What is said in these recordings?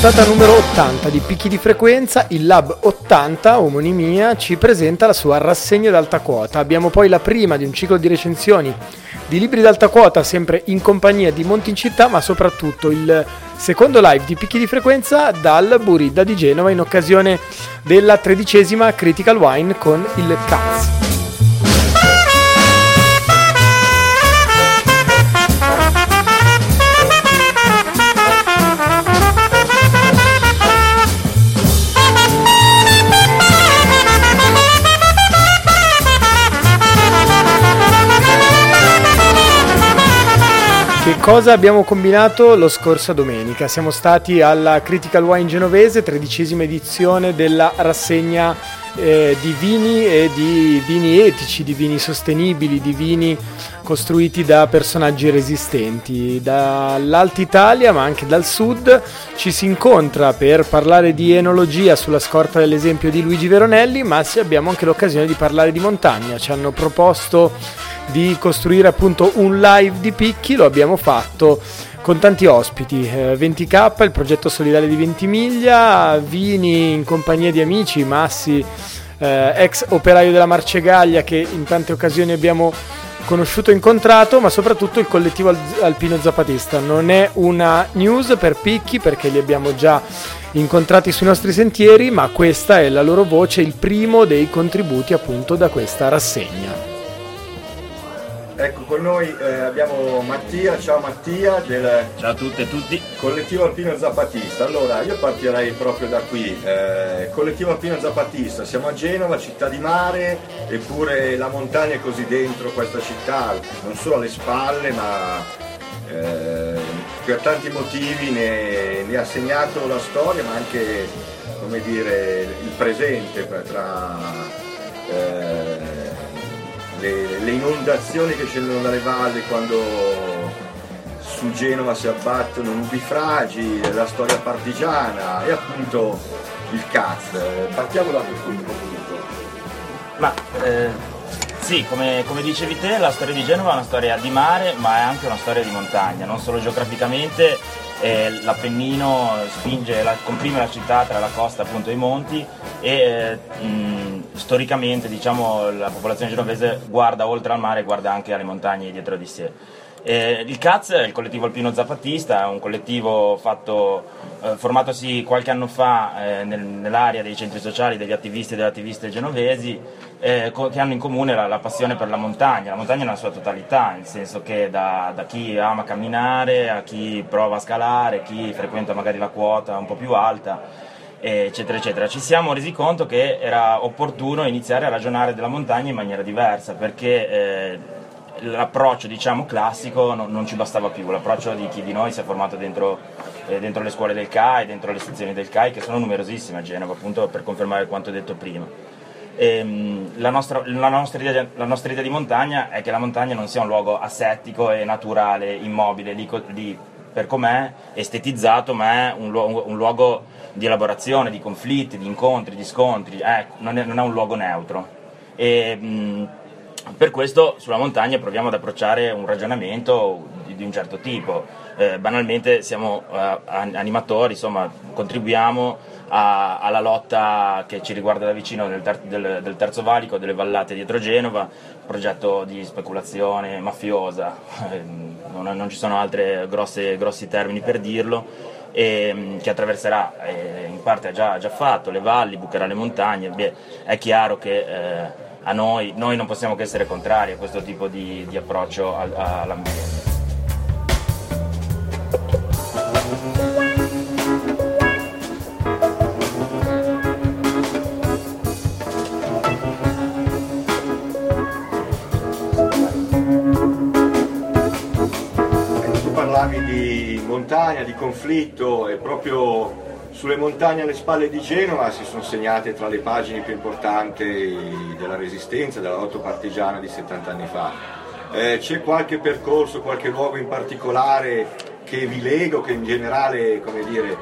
Puntata numero 80 di Picchi di Frequenza, il Lab 80, omonimia, ci presenta la sua rassegna d'alta quota. Abbiamo poi la prima di un ciclo di recensioni di libri d'alta quota, sempre in compagnia di Monti in Città, ma soprattutto il secondo live di Picchi di Frequenza dal Buridda di Genova in occasione della tredicesima Critical Wine con il Caz. Che cosa abbiamo combinato lo scorsa domenica? Siamo stati alla Critical Wine Genovese, tredicesima edizione della rassegna eh, di vini e di vini etici, di vini sostenibili, di vini costruiti da personaggi resistenti. Dall'Alta Italia, ma anche dal sud, ci si incontra per parlare di enologia sulla scorta dell'esempio di Luigi Veronelli, ma abbiamo anche l'occasione di parlare di montagna. Ci hanno proposto di costruire appunto un live di picchi, lo abbiamo fatto con tanti ospiti, eh, 20k, il progetto solidale di Ventimiglia, Vini in compagnia di amici, Massi, eh, ex operaio della Marcegaglia che in tante occasioni abbiamo conosciuto e incontrato, ma soprattutto il collettivo alpino zapatista. Non è una news per picchi perché li abbiamo già incontrati sui nostri sentieri, ma questa è la loro voce, il primo dei contributi appunto da questa rassegna. Ecco, con noi eh, abbiamo Mattia, ciao Mattia del ciao a tutte e tutti. Collettivo Alpino Zapatista. Allora, io partirei proprio da qui. Eh, Collettivo Alpino Zapatista, siamo a Genova, città di mare, eppure la montagna è così dentro questa città, non solo alle spalle, ma eh, per tanti motivi ne, ne, ha segnato la storia, ma anche, come dire, il presente tra eh, le, le inondazioni che scendono dalle valli quando su Genova si abbattono nubifragi, la storia partigiana e appunto il caz. Partiamo da questo punto. Ma eh, sì, come, come, dicevi te, la storia di Genova è una storia di mare, ma è anche una storia di montagna, non solo geograficamente. Eh, L'Appennino spinge, la, comprime la città tra la costa appunto, e i monti e eh, mh, storicamente diciamo, la popolazione genovese guarda oltre al mare, guarda anche alle montagne dietro di sé. Eh, il CAZ, il collettivo alpino zapatista, è un collettivo fatto, eh, formatosi qualche anno fa eh, nel, nell'area dei centri sociali degli attivisti e delle attiviste genovesi eh, co- che hanno in comune la, la, passione per la montagna, la montagna nella sua totalità, nel senso che da, da chi ama camminare a chi prova a scalare, chi frequenta magari la quota un po' più alta eccetera eccetera. Ci siamo resi conto che era opportuno iniziare a ragionare della montagna in maniera diversa perché eh, l'approccio diciamo classico non, non, ci bastava più, l'approccio di chi di noi si è formato dentro, eh, dentro, le scuole del CAI, dentro le sezioni del CAI che sono numerosissime a Genova appunto per confermare quanto detto prima. E, ehm, la, nostra, la, nostra idea, la, nostra, idea, di montagna è che la montagna non sia un luogo assettico e naturale, immobile, lì, lì per com'è, estetizzato, ma è un, luogo, un luogo di elaborazione, di conflitti, di incontri, di scontri, eh, non, è, non, è, un luogo neutro. E, mh, per questo sulla montagna proviamo ad approcciare un ragionamento di, di un certo tipo. Eh, banalmente siamo eh, animatori, insomma, contribuiamo a, alla lotta che ci riguarda da vicino del, ter, del, del, Terzo Valico, delle vallate dietro Genova, progetto di speculazione mafiosa, non, non, ci sono altri grossi termini per dirlo. E, che attraverserà, eh, in parte ha già, già, fatto, le valli, bucherà le montagne, Beh, è chiaro che eh, a noi, noi, non possiamo che essere contrari a questo tipo di, di approccio all'ambiente. Montagna, di conflitto e proprio sulle montagne alle spalle di Genova si sono segnate tra le pagine più importanti della resistenza, della lotta partigiana di 70 anni fa. Eh, c'è qualche percorso, qualche luogo in particolare che vi leggo, che in generale, dire,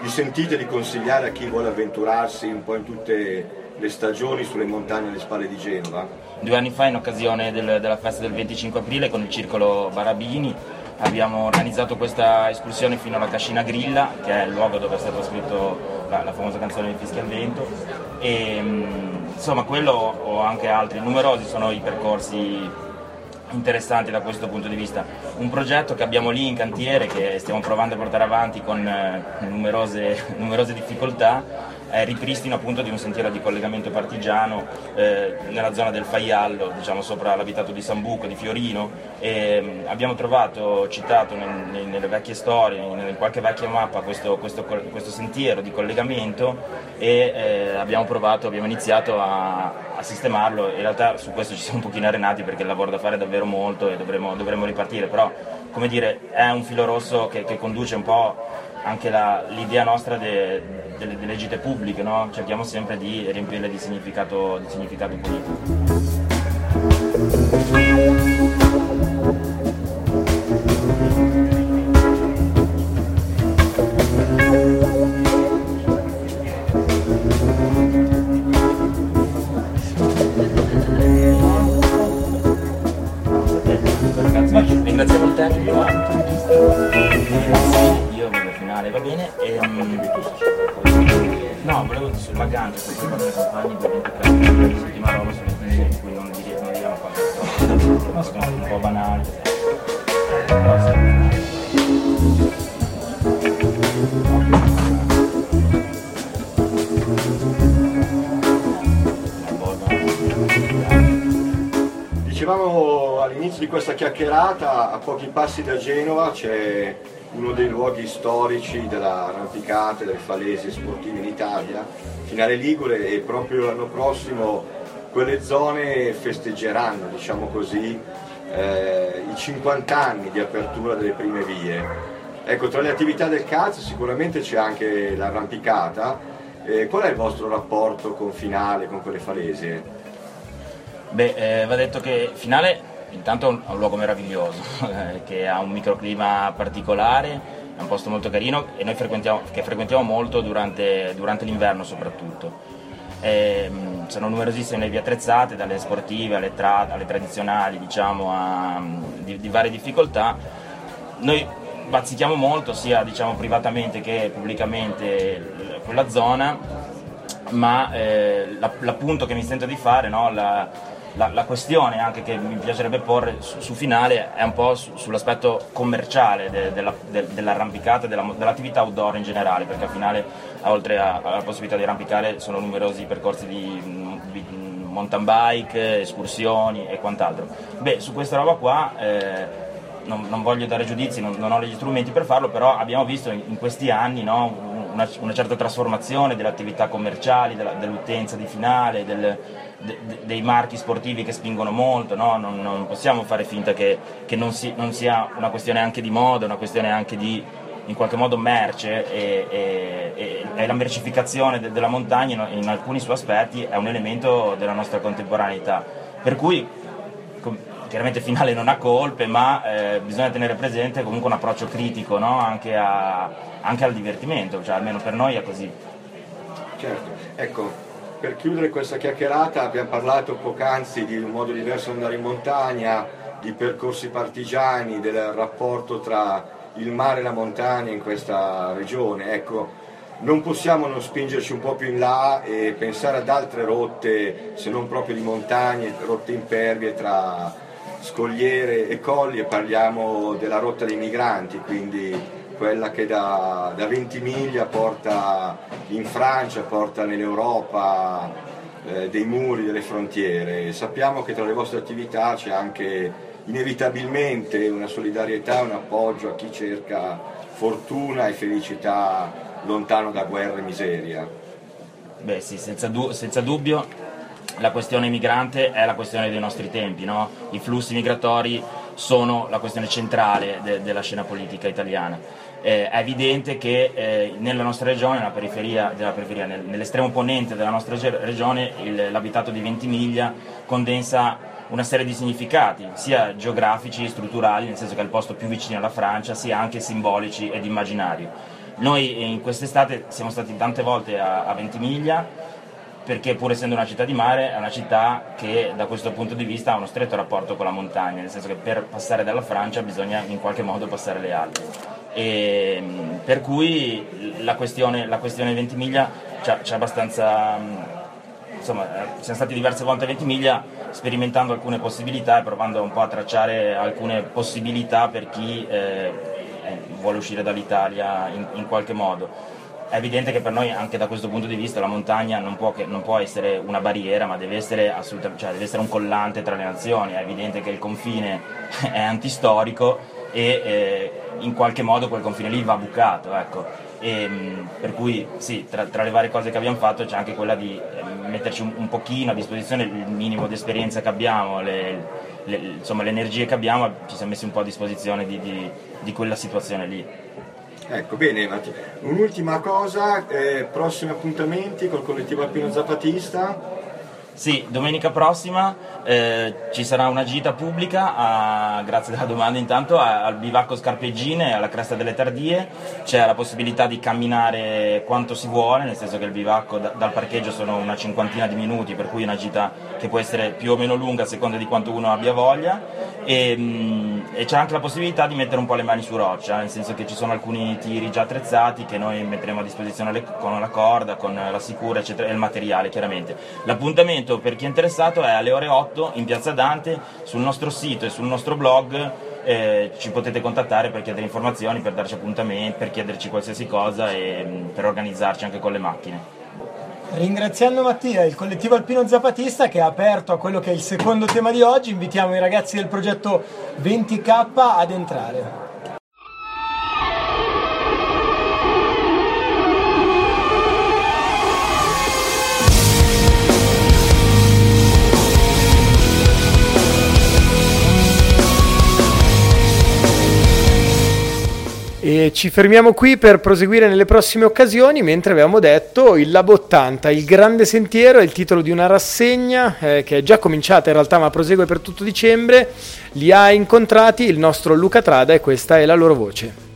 vi sentite di consigliare a chi vuole avventurarsi un po' in tutte le stagioni sulle montagne alle spalle di Genova? Due anni fa in occasione del, della festa del 25 aprile con il circolo Barabini abbiamo organizzato questa escursione fino alla Cascina Grilla, che è il luogo dove è stata scritta la, la, famosa canzone di Fischia al Vento. E, insomma, quello o anche altri numerosi sono i percorsi interessanti da questo punto di vista. Un progetto che abbiamo lì in cantiere, che stiamo provando a portare avanti con eh, numerose, numerose difficoltà, il ripristino appunto di un sentiero di collegamento partigiano eh, nella zona del Faiallo, diciamo sopra l'abitato di Sambuco, di Fiorino. E, mh, abbiamo trovato, citato nel, nelle vecchie storie, in qualche vecchia mappa, questo, questo, questo sentiero di collegamento e eh, abbiamo provato, abbiamo iniziato a, a, sistemarlo. In realtà su questo ci siamo un pochino arenati perché il lavoro da fare è davvero molto e dovremo, dovremo ripartire, però come dire, è un filo rosso che, che conduce un po' anche la, l'idea nostra delle, delle, gite pubbliche, no? cerchiamo sempre di riempirle di significato, di significato politico. Di questa chiacchierata, a pochi passi da Genova c'è uno dei luoghi storici dell'arrampicata, delle falesi sportive in Italia, Finale Ligure e proprio l'anno prossimo quelle zone festeggeranno, diciamo così, eh, i 50 anni di apertura delle prime vie. Ecco, tra le attività del CAZ sicuramente c'è anche l'arrampicata. Eh, qual è il vostro rapporto con Finale, con quelle falesi? Beh, eh, va detto che Finale intanto è un luogo meraviglioso eh, che ha un microclima particolare, è un posto molto carino e noi frequentiamo, che frequentiamo molto durante, durante l'inverno soprattutto. E, ehm, sono numerosissime le vie attrezzate, dalle sportive alle, tra, alle tradizionali, diciamo, a, di, di, varie difficoltà. Noi bazzichiamo molto sia diciamo, privatamente che pubblicamente quella zona, ma eh, l'appunto che mi sento di fare, no, la, la, la, questione anche che mi piacerebbe porre su, su finale è un po' su, sull'aspetto commerciale de, de, de, dell'arrampicata, della, dell'attività outdoor in generale, perché a finale, oltre alla possibilità di arrampicare, sono numerosi percorsi di, di mountain bike, escursioni e quant'altro. Beh, su questa roba qua... Eh, non, non, voglio dare giudizi, non, non, ho gli strumenti per farlo, però abbiamo visto in, in questi anni no, una, una, certa trasformazione delle attività commerciali, della, dell'utenza di finale, del, de, dei marchi sportivi che spingono molto, no? non, non, possiamo fare finta che, che non, si, non, sia una questione anche di moda, una questione anche di in qualche modo merce e, e, e la mercificazione de, della montagna in, in alcuni suoi aspetti è un elemento della nostra contemporaneità. Per cui com, chiaramente finale non ha colpe, ma eh, bisogna tenere presente comunque un approccio critico no? anche, a, anche, al divertimento, cioè almeno per noi è così. Certo, ecco, per chiudere questa chiacchierata abbiamo parlato poc'anzi di un modo diverso di andare in montagna, di percorsi partigiani, del rapporto tra il mare e la montagna in questa regione. Ecco, non possiamo non spingerci un po' più in là e pensare ad altre rotte, se non proprio di montagne, rotte impervie tra scogliere e colli e parliamo della rotta dei migranti, quindi quella che da, da Ventimiglia porta in Francia, porta nell'Europa eh, dei muri, delle frontiere. Sappiamo che tra le vostre attività c'è anche inevitabilmente una solidarietà, un appoggio a chi cerca fortuna e felicità lontano da guerra e miseria. Beh sì, senza, du- senza dubbio la questione migrante è la questione dei nostri tempi, no? i flussi migratori sono la questione centrale de- della scena politica italiana eh, è evidente che eh, nella nostra regione, nella periferia, periferia nel, nell'estremo ponente della nostra regione, il, l'abitato di Ventimiglia condensa una serie di significati, sia geografici, strutturali, nel senso che è il posto più vicino alla Francia, sia anche simbolici ed immaginari. Noi in quest'estate siamo stati tante volte a, a Ventimiglia, perché pur essendo una città di mare è una città che da questo punto di vista ha uno stretto rapporto con la montagna, nel senso che per passare dalla Francia bisogna in qualche modo passare le Alpi. E, per cui la questione, la questione Ventimiglia c'è, abbastanza insomma, eh, siamo stati diverse volte a Ventimiglia sperimentando alcune possibilità e provando un po' a tracciare alcune possibilità per chi eh, vuole uscire dall'Italia in, in, qualche modo. È evidente che per noi anche da questo punto di vista la montagna non può, che, non può essere una barriera, ma deve essere, cioè deve essere, un collante tra le nazioni. È evidente che il confine è antistorico e eh, in qualche modo quel confine lì va bucato. Ecco. E, per cui sì, tra, tra, le varie cose che abbiamo fatto c'è anche quella di eh, metterci un, un, pochino a disposizione il minimo di esperienza che abbiamo, le, le, insomma, le energie che abbiamo, ci siamo messi un po' a disposizione di, di, di quella situazione lì. Ecco, bene, un'ultima cosa, eh, prossimi appuntamenti col collettivo Alpino Zapatista? Sì, domenica prossima eh, ci sarà una gita pubblica, a, grazie alla domanda intanto, a, al bivacco Scarpeggine, alla Cresta delle Tardie, c'è la possibilità di camminare quanto si vuole, nel senso che il bivacco da, dal parcheggio sono una cinquantina di minuti, per cui è una gita che può essere più o meno lunga a seconda di quanto uno abbia voglia e, mh, mm, e c'è anche la possibilità di mettere un po' le mani su roccia, nel senso che ci sono alcuni tiri già attrezzati che noi metteremo a disposizione le, con la corda, con la sicura eccetera, e il materiale chiaramente. L'appuntamento appuntamento per chi è interessato è alle ore 8 in Piazza Dante, sul nostro sito e sul nostro blog eh, ci potete contattare per chiedere informazioni, per darci appuntamenti, per chiederci qualsiasi cosa e mm, per organizzarci anche con le macchine. Ringraziando Mattia, il collettivo Alpino Zapatista che ha aperto a quello che è il secondo tema di oggi, invitiamo i ragazzi del progetto 20K ad entrare. E ci fermiamo qui per proseguire nelle prossime occasioni, mentre avevamo detto il Lab 80, il grande sentiero, è il titolo di una rassegna eh, che è già cominciata in realtà ma prosegue per tutto dicembre, li ha incontrati il nostro Luca Trada e questa è la loro voce.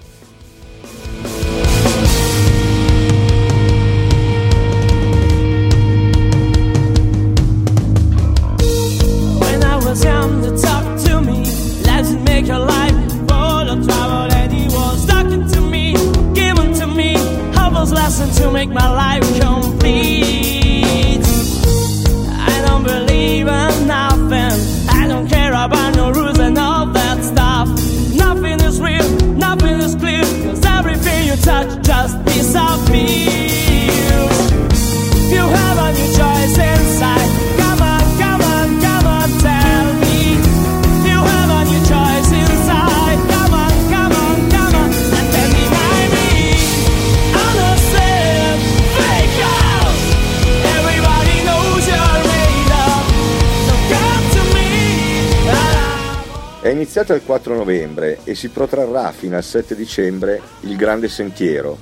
Iniziata il 4 novembre e si protrarrà fino al 7 dicembre il Grande Sentiero,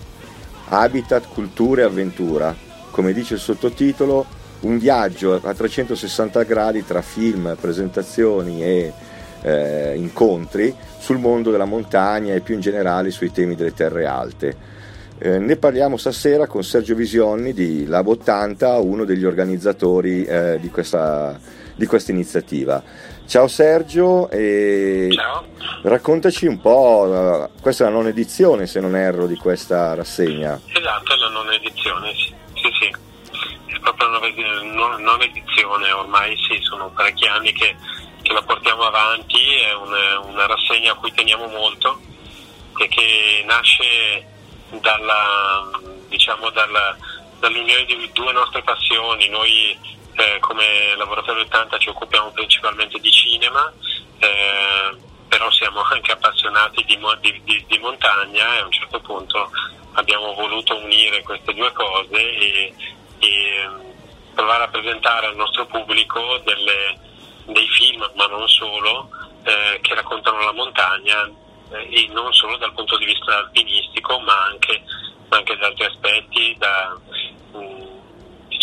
Habitat, Cultura e Avventura, come dice il sottotitolo, un viaggio a 360 gradi tra film, presentazioni e eh, incontri sul mondo della montagna e più in generale sui temi delle terre alte. Eh, ne parliamo stasera con Sergio Visionni di Lab 80, uno degli organizzatori eh, di, questa, di questa iniziativa. Ciao Sergio, e Ciao. raccontaci un po', questa è la nona edizione se non erro di questa rassegna. Esatto, è la nona edizione, sì, sì, sì. è proprio la nona edizione, ormai sì, sono parecchi anni che, che la portiamo avanti, è una, una, rassegna a cui teniamo molto e che nasce dalla, diciamo, dalla, dall'unione di due nostre passioni, noi eh, come Laboratorio 80 ci occupiamo principalmente di cinema, eh, però siamo anche appassionati di, di, di, di, montagna e a un certo punto abbiamo voluto unire queste due cose e, e provare a presentare al nostro pubblico delle, dei film, ma non solo, eh, che raccontano la montagna e non solo dal punto di vista alpinistico ma anche, anche da altri aspetti, da,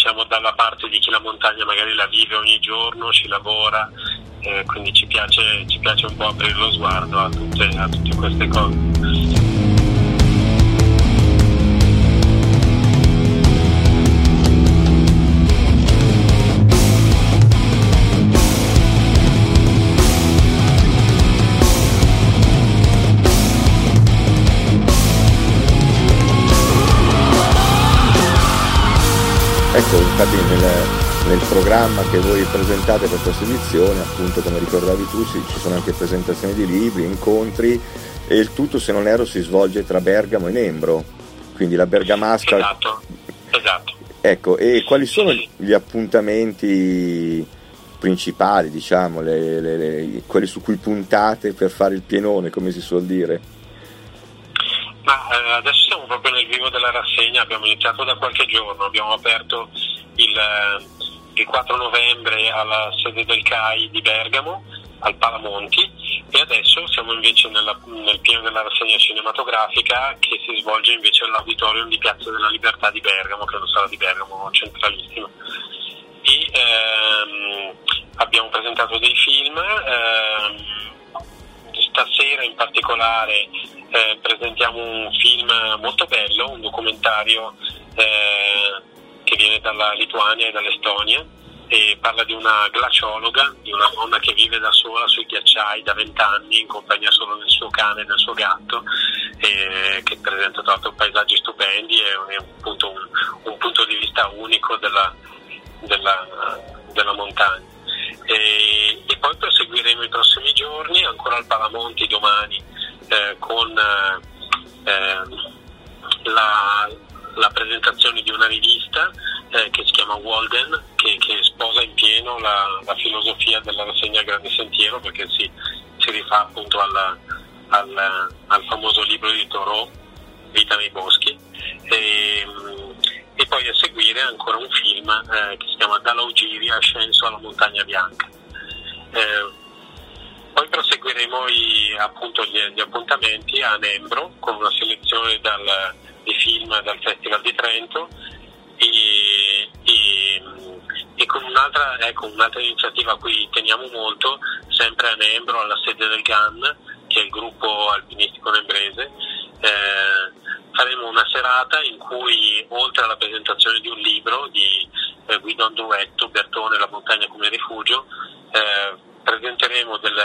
diciamo dalla parte di chi la montagna magari la vive ogni giorno, ci lavora, eh, quindi ci piace, ci piace, un po' aprire lo sguardo a tutte, a tutte queste cose. Infatti nel, nel, programma che voi presentate per questa edizione, appunto come ricordavi tu, sì, ci sono anche presentazioni di libri, incontri e il tutto, se non erro, si svolge tra Bergamo e Nembro, quindi la bergamasca. Esatto, esatto. Ecco, e quali sono gli appuntamenti principali, diciamo, le, le, le, quelli su cui puntate per fare il pienone, come si suol dire? Ma eh, adesso siamo proprio nel vivo della rassegna, abbiamo iniziato da qualche giorno, abbiamo aperto il, eh, il 4 novembre alla sede del CAI di Bergamo, al Palamonti, e adesso siamo invece nella, nel pieno della rassegna cinematografica che si svolge invece all'auditorium di Piazza della Libertà di Bergamo, che è una sala di Bergamo centralissima. E ehm, abbiamo presentato dei film. Ehm, stasera in particolare eh, presentiamo un film molto bello, un documentario eh, che viene dalla Lituania e dall'Estonia e parla di una glaciologa, di una donna che vive da sola sui ghiacciai da vent'anni in compagnia solo del suo cane e del suo gatto che presenta tra l'altro paesaggi stupendi e un, appunto, un, un punto di vista unico della, della, della montagna. E, e, poi proseguiremo i prossimi giorni, ancora al Palamonti domani, eh, con eh, la, la, presentazione di una rivista eh, che si chiama Walden, che, che sposa in pieno la, la, filosofia della rassegna Grande Sentiero, perché si, si rifà appunto alla, al, al, famoso libro di Thoreau, Vita nei boschi. E, e poi a seguire ancora un film eh, che si chiama Dall'Augiri Ascenso alla Montagna Bianca. Eh, poi proseguiremo i, appunto, gli, gli, appuntamenti a Nembro con una selezione dal, film dal Festival di Trento e, e, e con un'altra, ecco, un'altra, iniziativa a cui teniamo molto, sempre a Nembro, alla sede del GAN, che è il gruppo alpinistico nembrese. Eh, faremo una serata in cui oltre alla presentazione di un libro di eh, Guido Anduetto, Bertone, La montagna come rifugio, eh, presenteremo del,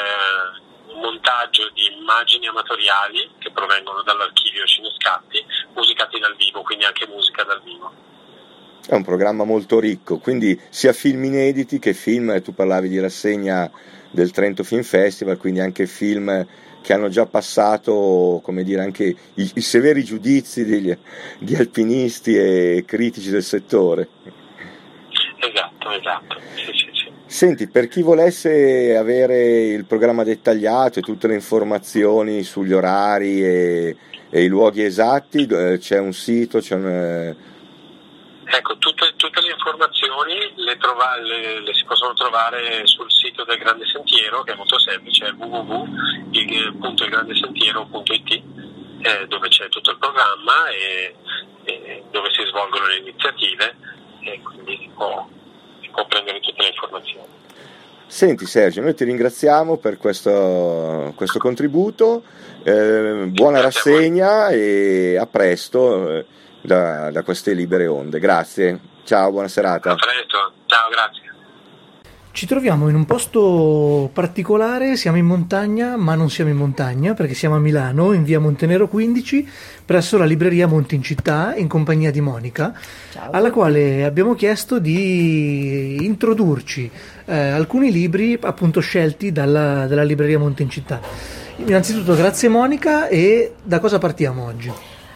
montaggio di immagini amatoriali che provengono dall'archivio Cinescatti, musicati dal vivo, quindi anche musica dal vivo. È un programma molto ricco, quindi sia film inediti che film, tu parlavi di rassegna del Trento Film Festival, quindi anche film che hanno già passato come dire, anche i, i severi giudizi degli, di alpinisti e critici del settore. Esatto, esatto. Sì, sì, sì. Senti, per chi volesse avere il programma dettagliato e tutte le informazioni sugli orari e, e i luoghi esatti, eh, c'è un sito, c'è un... Eh, ecco, tutte, tutte, le informazioni le, trova, le, le, si possono trovare sul sito del Grande Sentiero, che è molto semplice, www.ilgrandesentiero.it, eh, dove c'è tutto il programma e, e, dove si svolgono le iniziative e quindi si può, si può prendere tutte le informazioni. Senti Sergio, noi ti ringraziamo per questo, questo contributo, eh, buona rassegna e a presto eh, da, da, queste libere onde. Grazie, ciao, buona serata. A presto, ciao, grazie. Ci troviamo in un posto particolare, siamo in montagna, ma non siamo in montagna perché siamo a Milano, in via Montenero 15, presso la libreria Monti in Città, in compagnia di Monica, Ciao. alla quale abbiamo chiesto di introdurci eh, alcuni libri appunto scelti dalla, dalla libreria Monti in Città. Innanzitutto grazie Monica e da cosa partiamo oggi?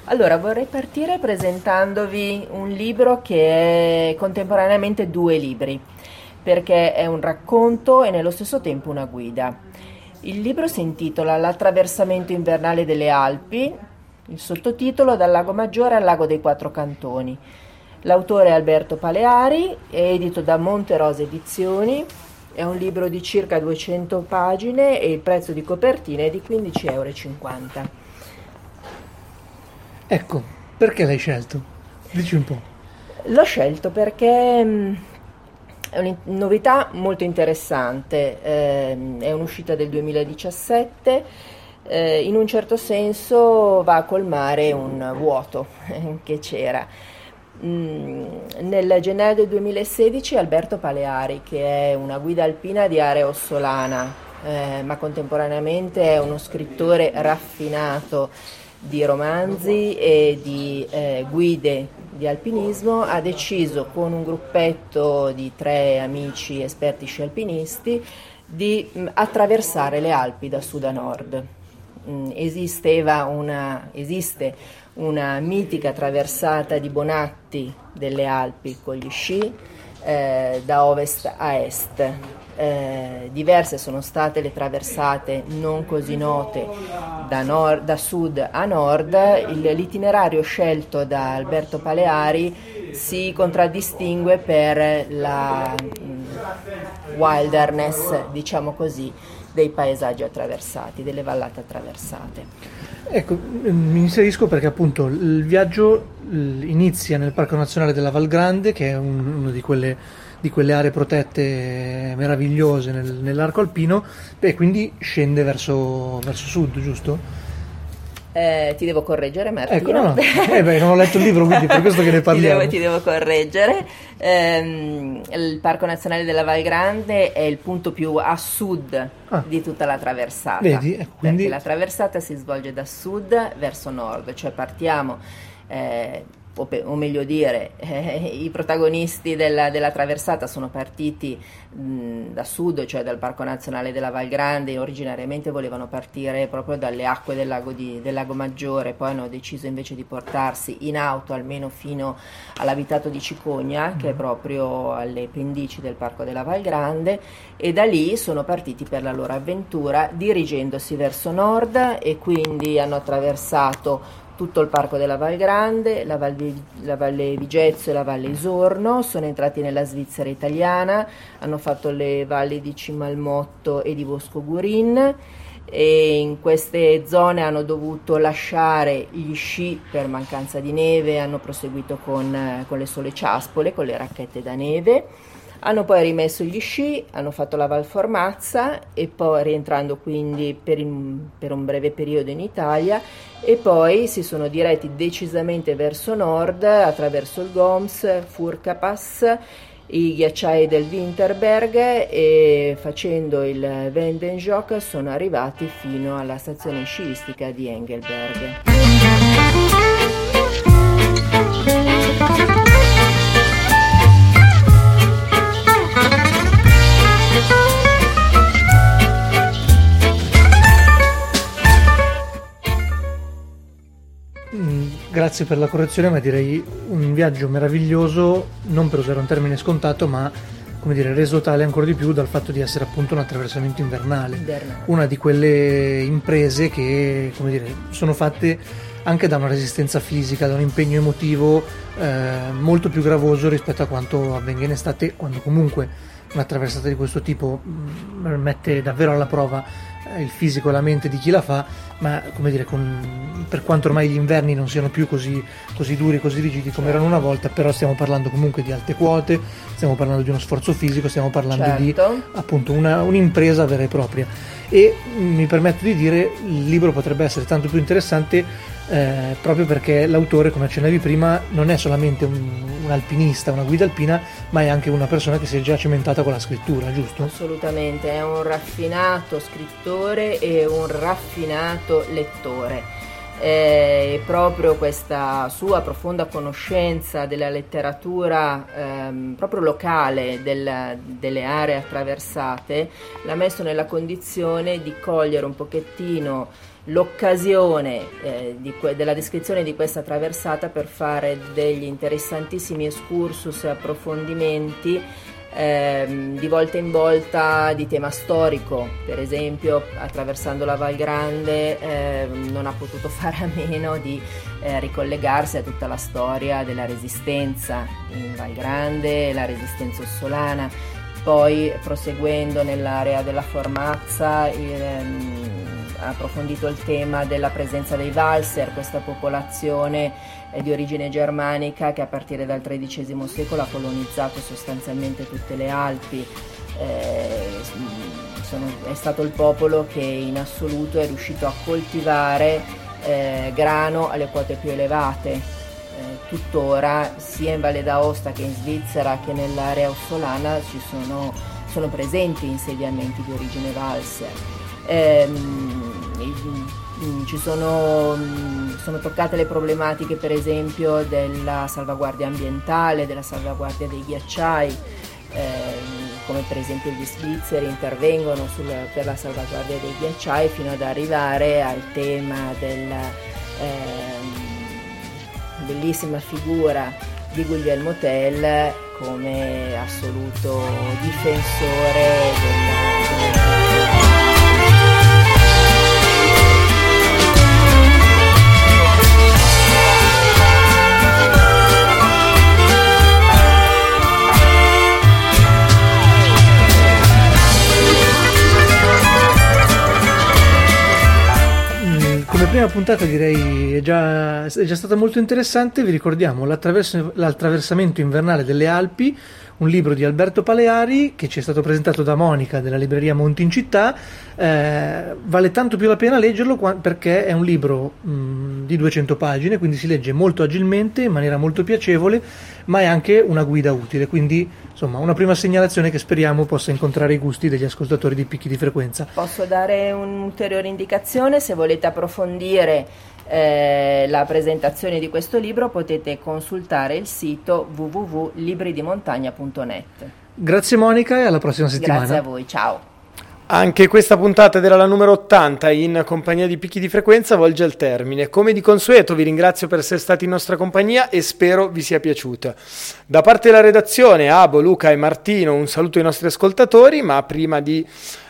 Allora, vorrei partire presentandovi un libro che è contemporaneamente due libri perché è un racconto e nello stesso tempo una guida. Il libro si intitola L'attraversamento invernale delle Alpi, il sottotitolo Dal lago Maggiore al lago dei Quattro Cantoni. L'autore è Alberto Paleari, è edito da Monte Rosa Edizioni, È un libro di circa 200 pagine e il prezzo di copertina è di 15,50 euro. Ecco, perché l'hai scelto? Dici un po'. L'ho scelto perché mm, è una novità molto interessante, eh, è un'uscita del 2017, eh, in un certo senso va a colmare un vuoto che c'era. Mm, nel gennaio del 2016 Alberto Paleari, che è una guida alpina di area ossolana, eh, ma contemporaneamente è uno scrittore raffinato di romanzi e di eh, guide di alpinismo, ha deciso con un gruppetto di tre amici esperti sci alpinisti di mm, attraversare le Alpi da sud a nord. Mm, una, esiste una mitica traversata di Bonatti delle Alpi con gli sci eh, da ovest a est. Eh, diverse sono state le traversate non così note da, nord, da sud a nord. Il, l'itinerario scelto da Alberto Paleari si contraddistingue per la mm, wilderness, diciamo così, dei paesaggi attraversati, delle vallate attraversate. Ecco, mi inserisco perché appunto il viaggio inizia nel Parco Nazionale della Val Grande, che è un, una di quelle, di quelle, aree protette meravigliose nel, nell'arco alpino, e quindi scende verso, verso sud, giusto? Eh, ti devo correggere Martino. Ecco, no, no. Eh, beh, non ho letto il libro, quindi per questo che ne parliamo. ti, devo, ti devo correggere. Eh, il Parco Nazionale della Val Grande è il punto più a sud ah. di tutta la traversata. Vedi? Eh, quindi... Perché la traversata si svolge da sud verso nord, cioè partiamo eh, o, pe- o, meglio dire, eh, i protagonisti della, della, traversata sono partiti mh, da sud, cioè dal Parco Nazionale della Val Grande, originariamente volevano partire proprio dalle acque del lago, di, del lago Maggiore, poi hanno deciso invece di portarsi in auto almeno fino all'abitato di Cicogna, che è proprio alle pendici del Parco della Val Grande, e da lì sono partiti per la loro avventura dirigendosi verso nord e quindi hanno attraversato tutto il parco della Val Grande, la, Val la Valle Vigezzo e la Valle Isorno, sono entrati nella Svizzera italiana, hanno fatto le valli di Cimalmotto e di Bosco Gurin e in queste zone hanno dovuto lasciare gli sci per mancanza di neve, hanno proseguito con, con le sole ciaspole, con le racchette da neve hanno poi rimesso gli sci, hanno fatto la Valformazza e poi rientrando quindi per, in, per, un breve periodo in Italia e poi si sono diretti decisamente verso nord attraverso il Goms, Furkapass, i ghiacciai del Winterberg e facendo il Vendenjock sono arrivati fino alla stazione sciistica di Engelberg. Grazie per la correzione, ma direi un viaggio meraviglioso, non per usare un termine scontato, ma come dire, reso tale ancora di più dal fatto di essere appunto un attraversamento invernale. invernale. Una di quelle imprese che, come dire, sono fatte anche da una resistenza fisica, da un impegno emotivo eh, molto più gravoso rispetto a quanto avvenga in estate, quando comunque una traversata di questo tipo mm, mette davvero alla prova eh, il fisico e la mente di chi la fa, ma come dire, con, per quanto ormai gli inverni non siano più così, così duri, così rigidi come erano una volta, però stiamo parlando comunque di alte quote, stiamo parlando di uno sforzo fisico, stiamo parlando certo. di appunto una, un'impresa vera e propria. E mi permetto di dire, il libro potrebbe essere tanto più interessante eh, proprio perché l'autore, come accennavi prima, non è solamente un, un, alpinista, una guida alpina, ma è anche una persona che si è già cimentata con la scrittura, giusto? Assolutamente, è un raffinato scrittore e un raffinato lettore. E proprio questa sua profonda conoscenza della letteratura ehm, proprio locale del, delle aree attraversate l'ha messo nella condizione di cogliere un pochettino l'occasione eh, que- della descrizione di questa traversata per fare degli interessantissimi excursus e approfondimenti ehm, di volta in volta di tema storico, per esempio attraversando la Val Grande eh, non ha potuto fare a meno di eh, ricollegarsi a tutta la storia della resistenza in Val Grande, la resistenza ossolana poi proseguendo nell'area della Formazza ehm, ha approfondito il tema della presenza dei Valser, questa popolazione eh, di origine germanica che a partire dal XIII secolo ha colonizzato sostanzialmente tutte le Alpi. Eh, sono, è stato il popolo che in assoluto è riuscito a coltivare eh, grano alle quote più elevate. Eh, tuttora sia in Valle d'Aosta che in Svizzera che nell'area ossolana ci sono, sono presenti insediamenti di origine valser. Ehm, ci sono, sono, toccate le problematiche per esempio della salvaguardia ambientale, della salvaguardia dei ghiacciai, ehm, come per esempio gli svizzeri intervengono sul, per la salvaguardia dei ghiacciai fino ad arrivare al tema della ehm, bellissima figura di Guglielmo Tell come assoluto difensore della, prima puntata direi è già, è già stata molto interessante, vi ricordiamo l'attraversamento invernale delle Alpi, un libro di Alberto Paleari che ci è stato presentato da Monica della libreria Monti in Città, eh, vale tanto più la pena leggerlo perché è un libro mh, di 200 pagine, quindi si legge molto agilmente, in maniera molto piacevole, ma è anche una guida utile, quindi insomma una prima segnalazione che speriamo possa incontrare i gusti degli ascoltatori di picchi di frequenza. Posso dare un'ulteriore indicazione, se volete approfondire eh, la presentazione di questo libro potete consultare il sito www.libridimontagna.net. Grazie Monica e alla prossima settimana. Grazie a voi, ciao. Anche questa puntata della numero 80 in compagnia di Picchi di Frequenza volge al termine. Come di consueto vi ringrazio per essere stati in nostra compagnia e spero vi sia piaciuta. Da parte della redazione, Abo, Luca e Martino, un saluto ai nostri ascoltatori, ma prima di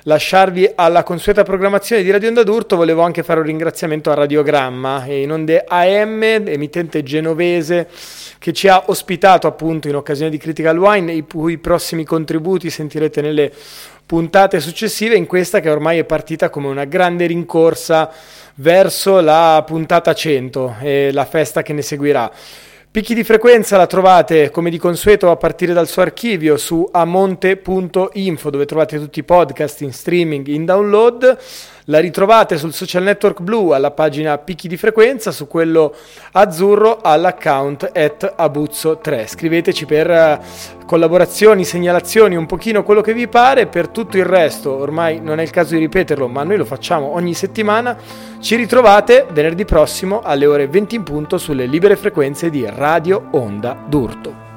lasciarvi alla consueta programmazione di Radio Onda d'Urto volevo anche fare un ringraziamento a Radiogramma, in onde AM, emittente genovese che ci ha ospitato appunto in occasione di Critical Wine, i cui prossimi contributi sentirete nelle puntate successive in questa che ormai è partita come una grande rincorsa verso la puntata 100 e la festa che ne seguirà. Picchi di frequenza la trovate come di consueto a partire dal suo archivio su amonte.info dove trovate tutti i podcast in streaming, in download. La ritrovate sul social network blu alla pagina Picchi di frequenza, su quello azzurro all'account at abuzzo3. Scriveteci per eh, collaborazioni, segnalazioni, un pochino quello che vi pare. Per tutto il resto, ormai non è il caso di ripeterlo, ma noi lo facciamo ogni settimana. Ci ritrovate venerdì prossimo alle ore 20 in punto sulle libere frequenze di Radio Onda d'Urto.